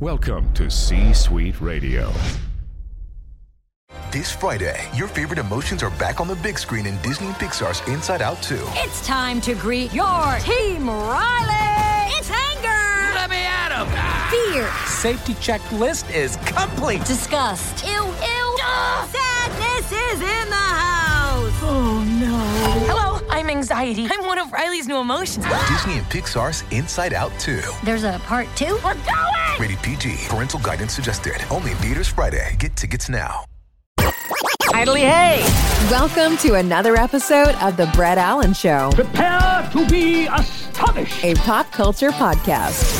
Welcome to C Suite Radio. This Friday, your favorite emotions are back on the big screen in Disney and Pixar's Inside Out 2. It's time to greet your team, Riley! It's anger! Let me at him! Fear! Safety checklist is complete! Disgust! Ew, ew! Sadness is in the house! Oh no. Hello, I'm anxiety. I'm one of Riley's new emotions. Disney and Pixar's Inside Out 2. There's a part two? We're going! Rated PG. Parental guidance suggested. Only in theaters Friday. Get tickets now. Idly hey! Welcome to another episode of The Brett Allan Show, Prepare to be astonished. a pop culture podcast.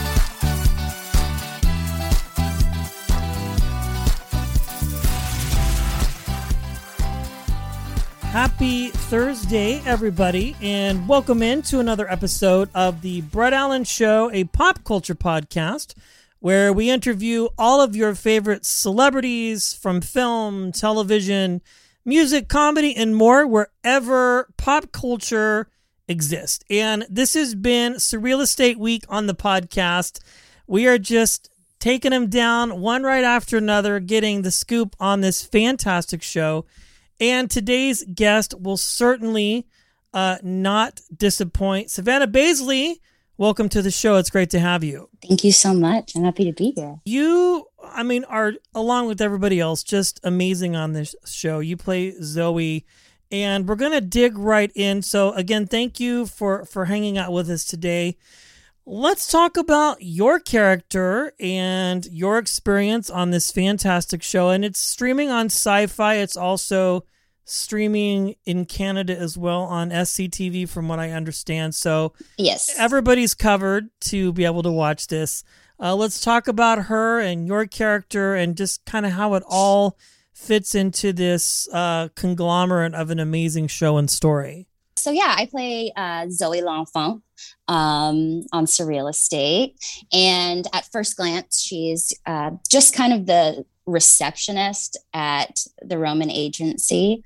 Happy Thursday, everybody, and welcome in to another episode of the Brett Allan Show, a pop culture podcast where we interview all of your favorite celebrities from film, television, music, comedy, and more, wherever pop culture exists. And this has been Surreal Estate Week on the podcast. We are just taking them down one right after another, getting the scoop on this fantastic show. And today's guest will certainly uh, not disappoint. Savannah Basley, welcome to the show. It's great to have you. Thank you so much. I'm happy to be here. You, I mean, are along with everybody else just amazing on this show. You play Zooey, and we're gonna dig right in. So again, thank you for for hanging out with us today. Let's talk about your character and your experience on this fantastic show. And it's streaming on SYFY. It's also streaming in Canada as well on SCTV, from what I understand. So, Yes. everybody's covered to be able to watch this. Uh, let's talk about her and your character and just kind of how it all fits into this uh, conglomerate of an amazing show and story. So yeah, I play uh, Zooey L'Enfant um, on Surreal Estate, and at first glance, she's uh, just kind of the receptionist at the Roman agency.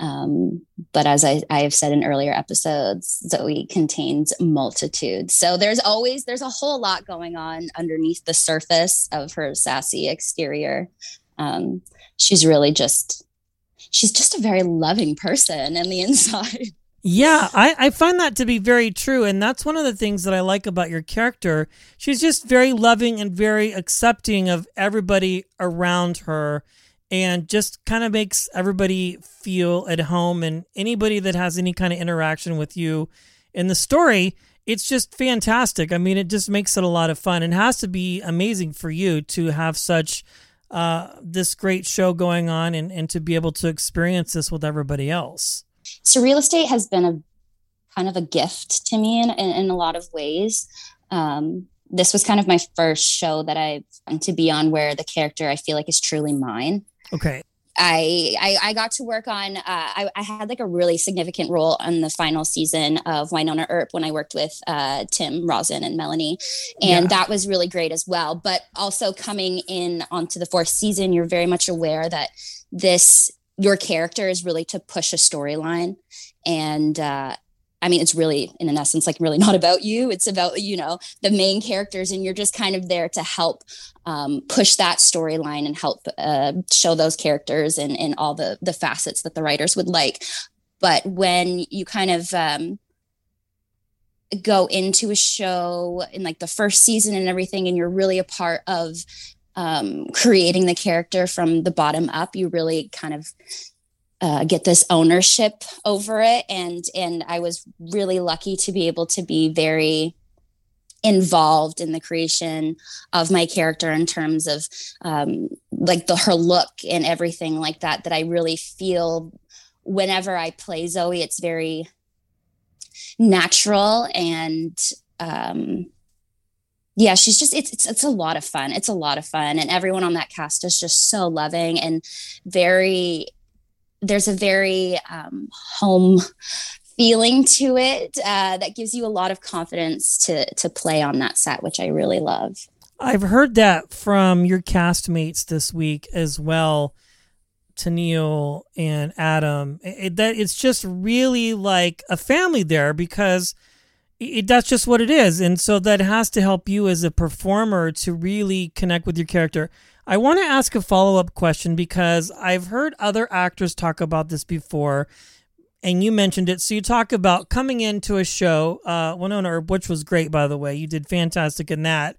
Um, but as I, I have said in earlier episodes, Zooey contains multitudes. So there's always there's a whole lot going on underneath the surface of her sassy exterior. Um, she's really just she's just a very loving person in the inside. Yeah, I, I find that to be very true. And that's one of the things that I like about your character. She's just very loving and very accepting of everybody around her and just kind of makes everybody feel at home. And anybody that has any kind of interaction with you in the story, it's just fantastic. I mean, it just makes it a lot of fun and has to be amazing for you to have such uh, this great show going on and, and to be able to experience this with everybody else. Surreal Estate has been a kind of a gift to me in, in, in a lot of ways. Um, this was kind of my first show that I've to be on where the character I feel like is truly mine. Okay. I, I I got to work on. Uh, I, I had like a really significant role on the final season of Wynonna Earp when I worked with uh, Tim Rozon and Melanie, and Yeah. that was really great as well. But also coming in onto the fourth season, you're very much aware that this your character is really to push a storyline, and uh, I mean, it's really, in an essence, like really not about you. It's about, you know, the main characters, and you're just kind of there to help um, push that storyline and help uh, show those characters and, and all the, the facets that the writers would like. But when you kind of um, go into a show in like the first season and everything, and you're really a part of um, creating the character from the bottom up, you really kind of uh, get this ownership over it. And and i was really lucky to be able to be very involved in the creation of my character in terms of um, like the her look and everything like that that i really feel whenever i play zooey it's very natural and um yeah she's just it's, it's it's a lot of fun it's a lot of fun and everyone on that cast is just so loving and very there's a very um, home feeling to it uh, that gives you a lot of confidence to to play on that set, which I really love. I've heard that from your castmates this week as well, Tennille and Adam. It, that it's just really like a family there because it, that's just what it is, and so that has to help you as a performer to really connect with your character. I want to ask a follow up question because I've heard other actors talk about this before and you mentioned it. So you talk about coming into a show, uh, Wynonna, which was great, by the way. You did fantastic in that.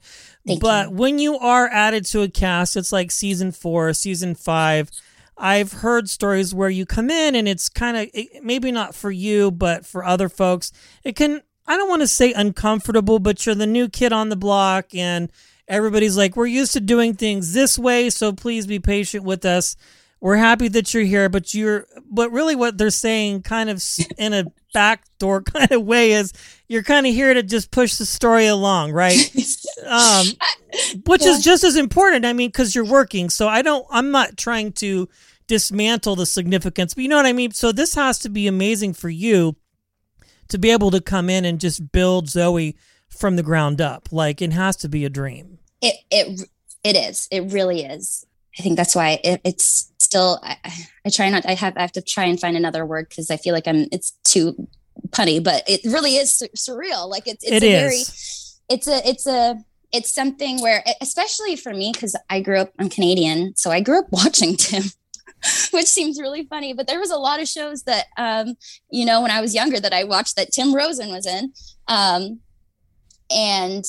Thank but you. when you are added to a cast, it's like season four, season five. I've heard stories where you come in and it's kind of maybe not for you, but for other folks, it can. I don't want to say uncomfortable, but you're the new kid on the block, and everybody's like, "We're used to doing things this way, so please be patient with us." we're happy that you're here, but you're, but really what they're saying kind of in a backdoor kind of way is you're kind of here to just push the story along, right? um, which yeah. is just as important. I mean, cause you're working. So I don't, I'm not trying to dismantle the significance, but you know what I mean? So this has to be amazing for you to be able to come in and just build Zooey from the ground up. Like it has to be a dream. It, it, it is. It really is. I think that's why it, it's still. I, I, try not. I have. I have to try and find another word because I feel like I'm. It's too punny, but it really is sur- surreal. Like it's. It's it a is. very. It's a. It's a. It's something where, especially for me, because I grew up. I'm Canadian, so I grew up watching Tim. which seems really funny. But there was a lot of shows that, um, you know, when I was younger that I watched that Tim Rozon was in. Um, and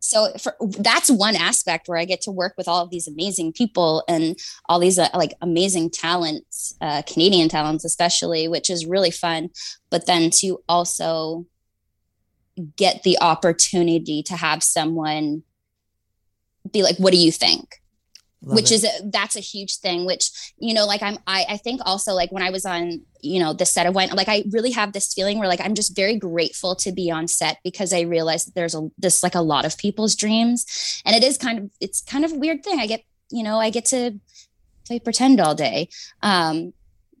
so for, that's one aspect where I get to work with all of these amazing people and all these uh, like amazing talents, uh, Canadian talents especially, which is really fun. But then to also get the opportunity to have someone be like, "What do you think?" Love which it. is a, that's a huge thing which you know like i'm I, I think also like when i was on you know the set of wine like i really have this feeling where like i'm just very grateful to be on set because i realize that there's a this like a lot of people's dreams. And it is kind of it's kind of a weird thing. I get you know i get to to pretend all day um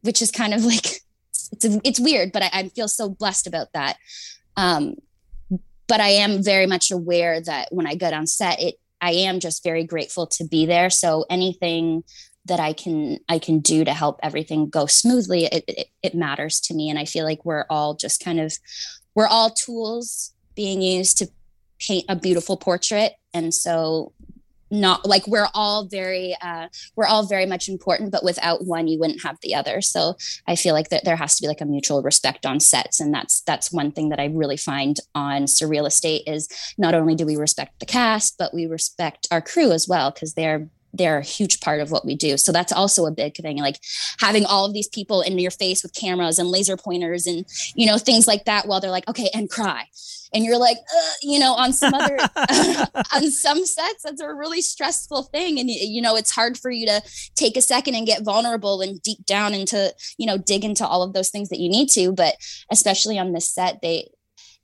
which is kind of like it's a, it's weird but I, I feel so blessed about that. Um but i am very much aware that when i get on set it I am just very grateful to be there. So anything that I can I can do to help everything go smoothly, it, it, it matters to me. And I feel like we're all just kind of we're all tools being used to paint a beautiful portrait. And so not like we're all very uh, we're all very much important but without one you wouldn't have the other. So i feel like that there has to be like a mutual respect on sets and that's that's one thing that i really find on surreal estate is not only do we respect the cast but we respect our crew as well because they're they're a huge part of what we do. So that's also a big thing. Like having all of these people in your face with cameras and laser pointers and, you know, things like that while they're like, okay, and cry. And you're like, you know, on some other, on some sets, that's a really stressful thing. And, you know, it's hard for you to take a second and get vulnerable and deep down into, you know, dig into all of those things that you need to. But especially on this set, they,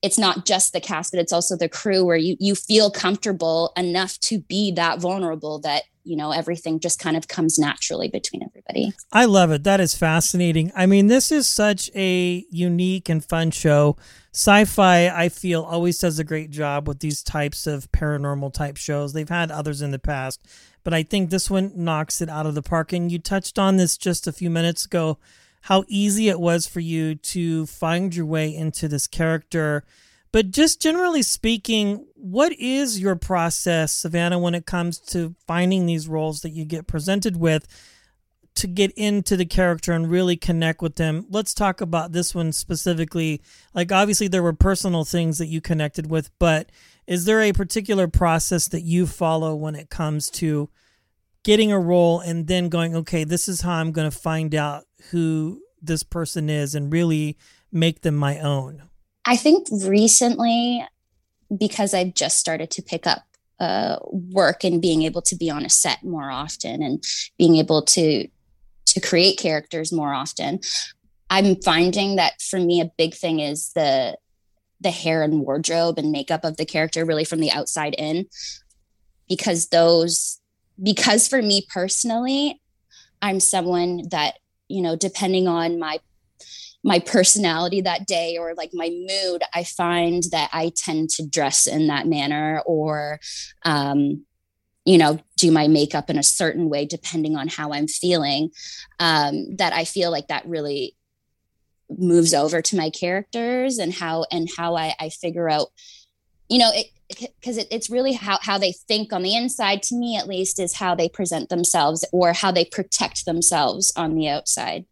it's not just the cast but it's also the crew where you you feel comfortable enough to be that vulnerable that you know everything just kind of comes naturally between everybody. I love it. That is fascinating. I mean this is such a unique and fun show. SYFY i feel always does a great job with these types of paranormal type shows. They've had others in the past but i think this one knocks it out of the park. And you touched on this just a few minutes ago how easy it was for you to find your way into this character. But just generally speaking, what is your process, Savannah, when it comes to finding these roles that you get presented with to get into the character and really connect with them? Let's talk about this one specifically. Like, obviously, there were personal things that you connected with, but is there a particular process that you follow when it comes to getting a role and then going, okay, this is how I'm going to find out who this person is and really make them my own? I think recently, because I've just started to pick up uh, work and being able to be on a set more often and being able to to create characters more often, I'm finding that for me a big thing is the the hair and wardrobe and makeup of the character really from the outside in. Because those because for me personally i'm someone that you know depending on my my personality that day or like my mood i find that i tend to dress in that manner or um you know do my makeup in a certain way depending on how i'm feeling um that i feel like that really moves over to my characters and how and how i i figure out you know it because it, it's really how, how they think on the inside to me at least is how they present themselves or how they protect themselves on the outside.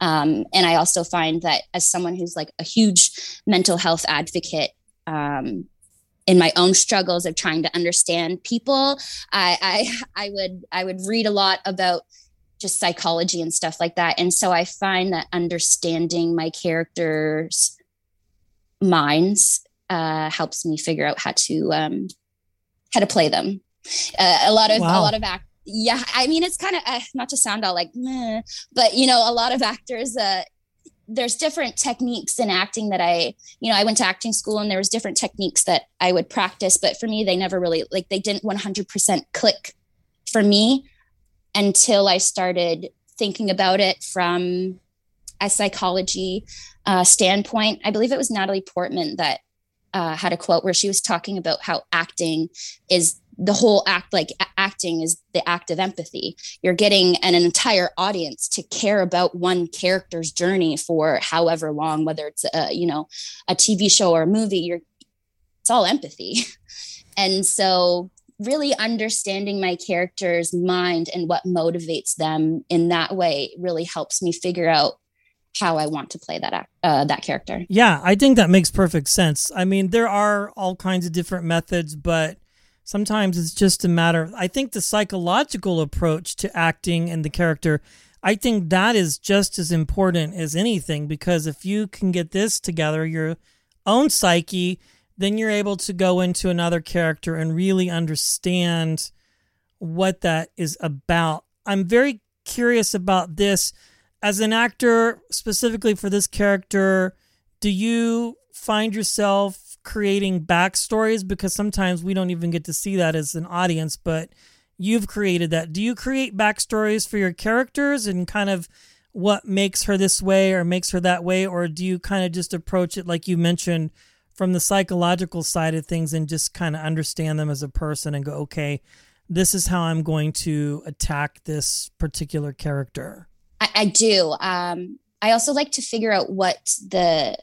Um, and i also find that as someone who's like a huge mental health advocate um, in my own struggles of trying to understand people I, I i would i would read a lot about just psychology and stuff like that. And so i find that understanding my characters minds uh, helps me figure out how to um, how to play them. Uh, a lot of wow. a lot of act. Yeah, I mean it's kind of uh, not to sound all like, Meh, but you know, a lot of actors. Uh, there's different techniques in acting that I, you know, I went to acting school and there was different techniques that I would practice, but for me, they never really like they didn't 100% click for me until I started thinking about it from a psychology uh, standpoint. I believe it was Natalie Portman that uh, had a quote where she was talking about how acting is the whole act like acting is the act of empathy. You're getting an, entire audience to care about one character's journey for however long whether it's a you know a tv show or a movie you're it's all empathy. And so really understanding my character's mind and what motivates them in that way really helps me figure out how I want to play that uh, that character. Yeah, I think that makes perfect sense. I mean, there are all kinds of different methods, but sometimes it's just a matter I think the psychological approach to acting and the character I think that is just as important as anything because if you can get this together, your own psyche, then you're able to go into another character and really understand what that is about. I'm very curious about this as an actor, specifically for this character, do you find yourself creating backstories? Because sometimes we don't even get to see that as an audience, but you've created that. Do you create backstories for your characters and kind of what makes her this way or makes her that way? Or do you kind of just approach it like you mentioned from the psychological side of things and just kind of understand them as a person and go, okay, this is how I'm going to attack this particular character? I, I do. Um, I also like to figure out what the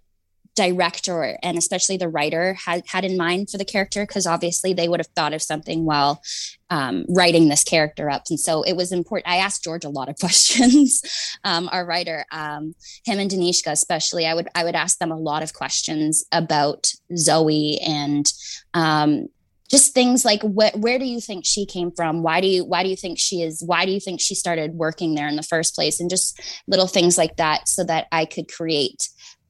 director and especially the writer had had in mind for the character because obviously they would have thought of something while um, writing this character up and so it was important i asked george a lot of questions um, our writer um, him and danishka especially i would i would ask them a lot of questions about zooey and um, just things like what where do you think she came from? Why do you why do you think she is why do you think she started working there in the first place? And just little things like that so that i could create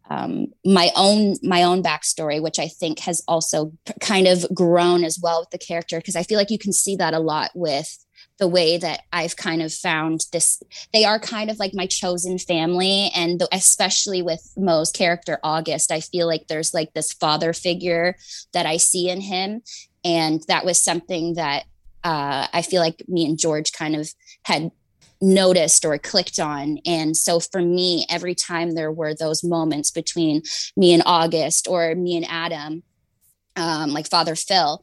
um, my own my own backstory which i think has also kind of grown as well with the character because i feel like you can see that a lot with the way that I've kind of found this. They are kind of like my chosen family. And the, especially with Mo's character, August, I feel like there's like this father figure that I see in him and that was something that uh, I feel like me and George kind of had noticed or clicked on. And so for me, every time there were those moments between me and August or me and Adam, um, like Father Phil,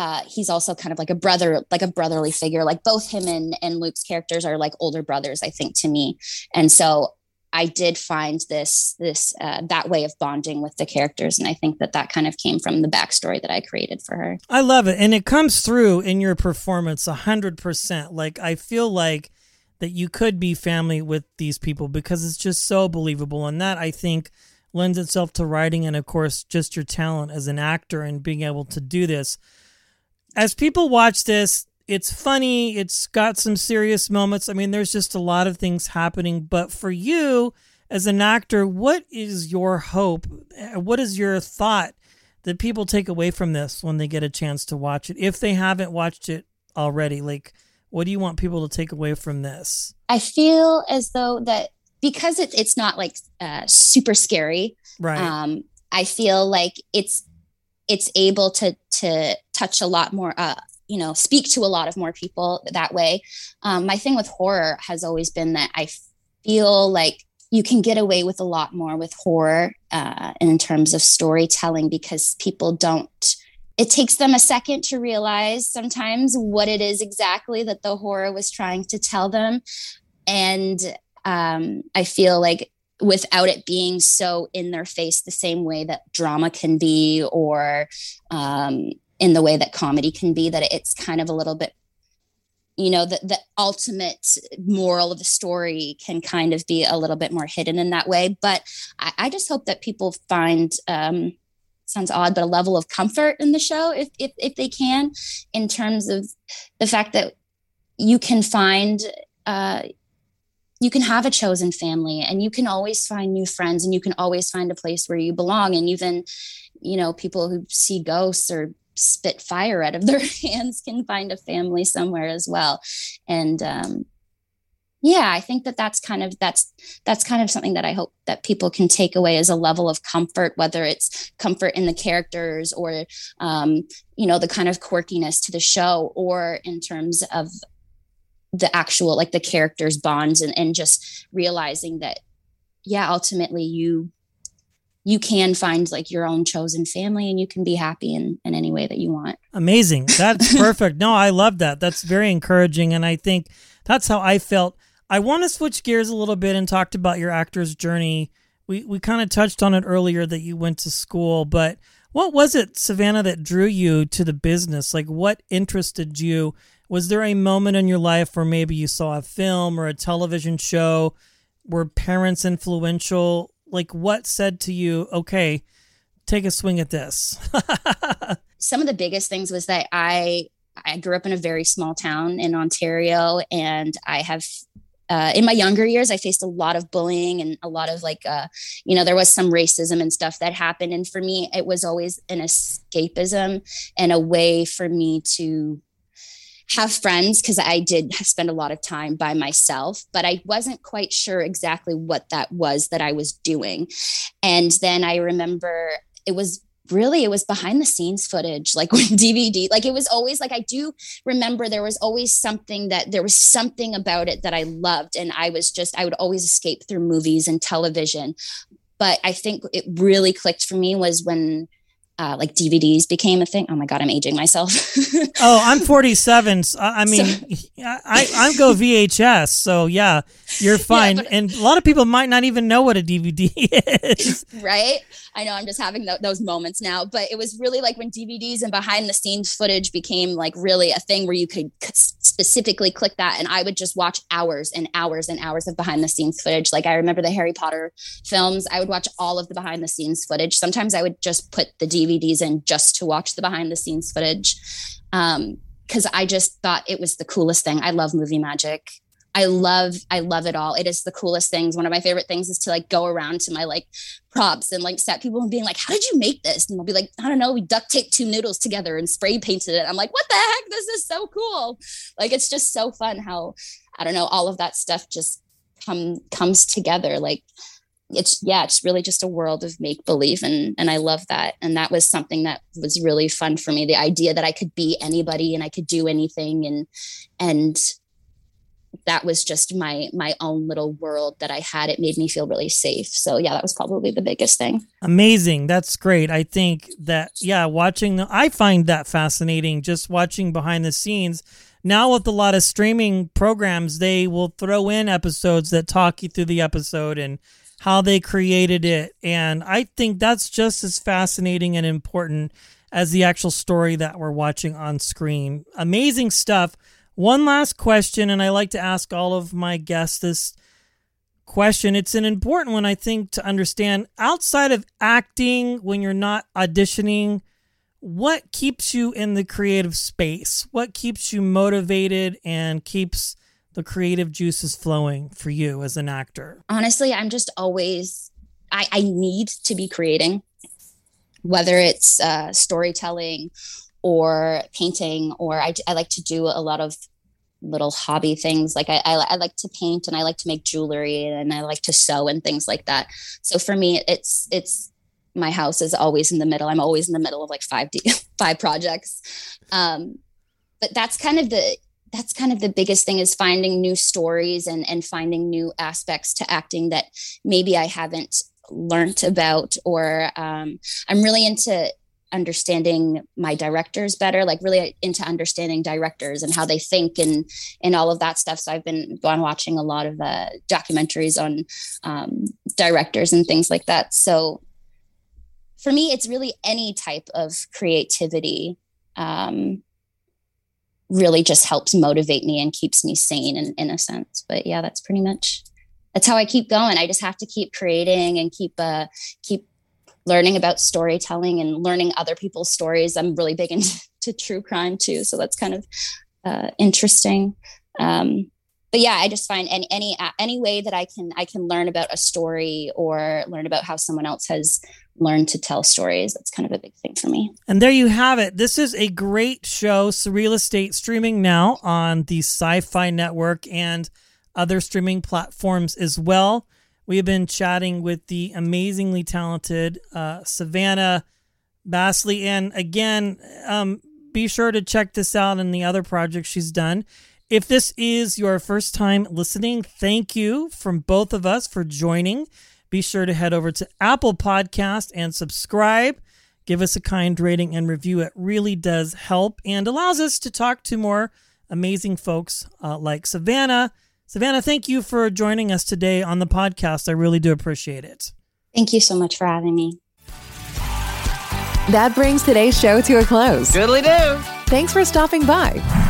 uh, he's also kind of like a brother, like a brotherly figure. Like both him and, and Luke's characters are like older brothers, I think, to me. And so I did find this this uh, that way of bonding with the characters, and I think that that kind of came from the backstory that I created for her. I love it, and it comes through in your performance a hundred percent. Like I feel like that you could be family with these people because it's just so believable, and that I think lends itself to writing, and of course, just your talent as an actor and being able to do this. As people watch this, it's funny. It's got some serious moments. I mean, there's just a lot of things happening. But for you as an actor, what is your hope? What is your thought that people take away from this when they get a chance to watch it? If they haven't watched it already, like, what do you want people to take away from this? I feel as though that because it, it's not like uh, super scary. Right. Um, I feel like it's it's able to to touch a lot more uh, you know speak to a lot of more people that way. Um, my thing with horror has always been that i feel like you can get away with a lot more with horror uh, in terms of storytelling because people don't it takes them a second to realize sometimes what it is exactly that the horror was trying to tell them. And um, i feel like without it being so in their face the same way that drama can be or um, in the way that comedy can be that it's kind of a little bit you know the, the ultimate moral of the story can kind of be a little bit more hidden in that way. But i, I just hope that people find um, sounds odd but a level of comfort in the show if, if if they can in terms of the fact that you can find uh, you can have a chosen family and you can always find new friends and you can always find a place where you belong. And even you know people who see ghosts or spit fire out of their hands can find a family somewhere as well. And um, yeah i think that that's kind of that's that's kind of something that i hope that people can take away as a level of comfort whether it's comfort in the characters or um, you know the kind of quirkiness to the show or in terms of the actual like the characters bonds and, and just realizing that yeah ultimately you you can find like your own chosen family and you can be happy in, in any way that you want. Amazing. That's perfect. no, I love that. That's very encouraging. And I think that's how I felt. I want to switch gears a little bit and talked about your actor's journey. We, we kind of touched on it earlier that you went to school, but what was it, Savannah, that drew you to the business? Like, what interested you? Was there a moment in your life where maybe you saw a film or a television show? Were parents influential? Like what said to you, okay, take a swing at this? Some of the biggest things was that I I grew up in a very small town in Ontario and I have uh, in my younger years, I faced a lot of bullying and a lot of like, uh, you know, there was some racism and stuff that happened. And for me, it was always an escapism and a way for me to have friends because I did spend a lot of time by myself, but I wasn't quite sure exactly what that was that I was doing. And then I remember it was really it was behind the scenes footage like with dvd like it was always like i do remember there was always something that there was something about it that i loved and i was just i would always escape through movies and television but i think it really clicked for me was when uh, like DVDs became a thing. Oh my god, I'm aging myself. oh, I'm 47. So, I mean, so, I I go VHS, so yeah, you're fine. Yeah, and a lot of people might not even know what a DVD is. Right? I know I'm just having th- those moments now, but it was really like when DVDs and behind the scenes footage became like really a thing where you could specifically click that and I would just watch hours and hours and hours of behind the scenes footage. Like I remember the Harry Potter films, I would watch all of the behind the scenes footage. Sometimes I would just put the DVDs in just to watch the behind the scenes footage. Um, because I just thought it was the coolest thing. I love movie magic. I love I love it all. It is the coolest things. One of my favorite things is to like go around to my like props and like set people and being like, "How did you make this?" And they'll be like, "I don't know. We duct taped two noodles together and spray painted it." I'm like, "What the heck? This is so cool!" Like it's just so fun how I don't know all of that stuff just come comes together. Like it's yeah, it's really just a world of make believe, and and I love that. And that was something that was really fun for me. The idea that I could be anybody and I could do anything, and and that was just my my own little world that I had. It made me feel really safe. So yeah, that was probably the biggest thing. Amazing. That's great. I think that yeah, watching the I find that fascinating just watching behind the scenes. Now with a lot of streaming programs, they will throw in episodes that talk you through the episode and how they created it. And I think that's just as fascinating and important as the actual story that we're watching on screen. Amazing stuff. One last question, and I like to ask all of my guests this question. It's an important one, I think, to understand. Outside of acting, when you're not auditioning, what keeps you in the creative space? What keeps you motivated and keeps the creative juices flowing for you as an actor? Honestly, I'm just always, I, I need to be creating, whether it's uh, storytelling or painting, or I, I like to do a lot of little hobby things. Like I, I, I, like to paint and I like to make jewelry and I like to sew and things like that. So for me, it's, it's, my house is always in the middle. I'm always in the middle of like five, D, five projects. Um, but that's kind of the, that's kind of the biggest thing is finding new stories and and finding new aspects to acting that maybe I haven't learned about or um, I'm really into understanding my directors better like really into understanding directors and how they think and and all of that stuff. So i've been gone watching a lot of uh, documentaries on um, directors and things like that. So for me it's really any type of creativity um, really just helps motivate me and keeps me sane in, in a sense. But yeah that's pretty much that's how i keep going. I just have to keep creating and keep uh keep learning about storytelling and learning other people's stories. I'm really big into true crime too so that's kind of uh, interesting. Um but yeah i just find any any any way that i can i can learn about a story or learn about how someone else has learned to tell stories that's kind of a big thing for me And there you have it. This is a great show, Surreal Estate, streaming now on the SYFY Network and other streaming platforms as well. We have been chatting with the amazingly talented uh, Savannah Basley. And again, um, be sure to check this out and the other projects she's done. If this is your first time listening, thank you from both of us for joining. Be sure to head over to Apple Podcast and subscribe. Give us a kind rating and review. It really does help and allows us to talk to more amazing folks uh, like Savannah. Savannah, thank you for joining us today on the podcast. I really do appreciate it. thank you so much for having me That brings today's show to a close. Goodly do. Thanks for stopping by.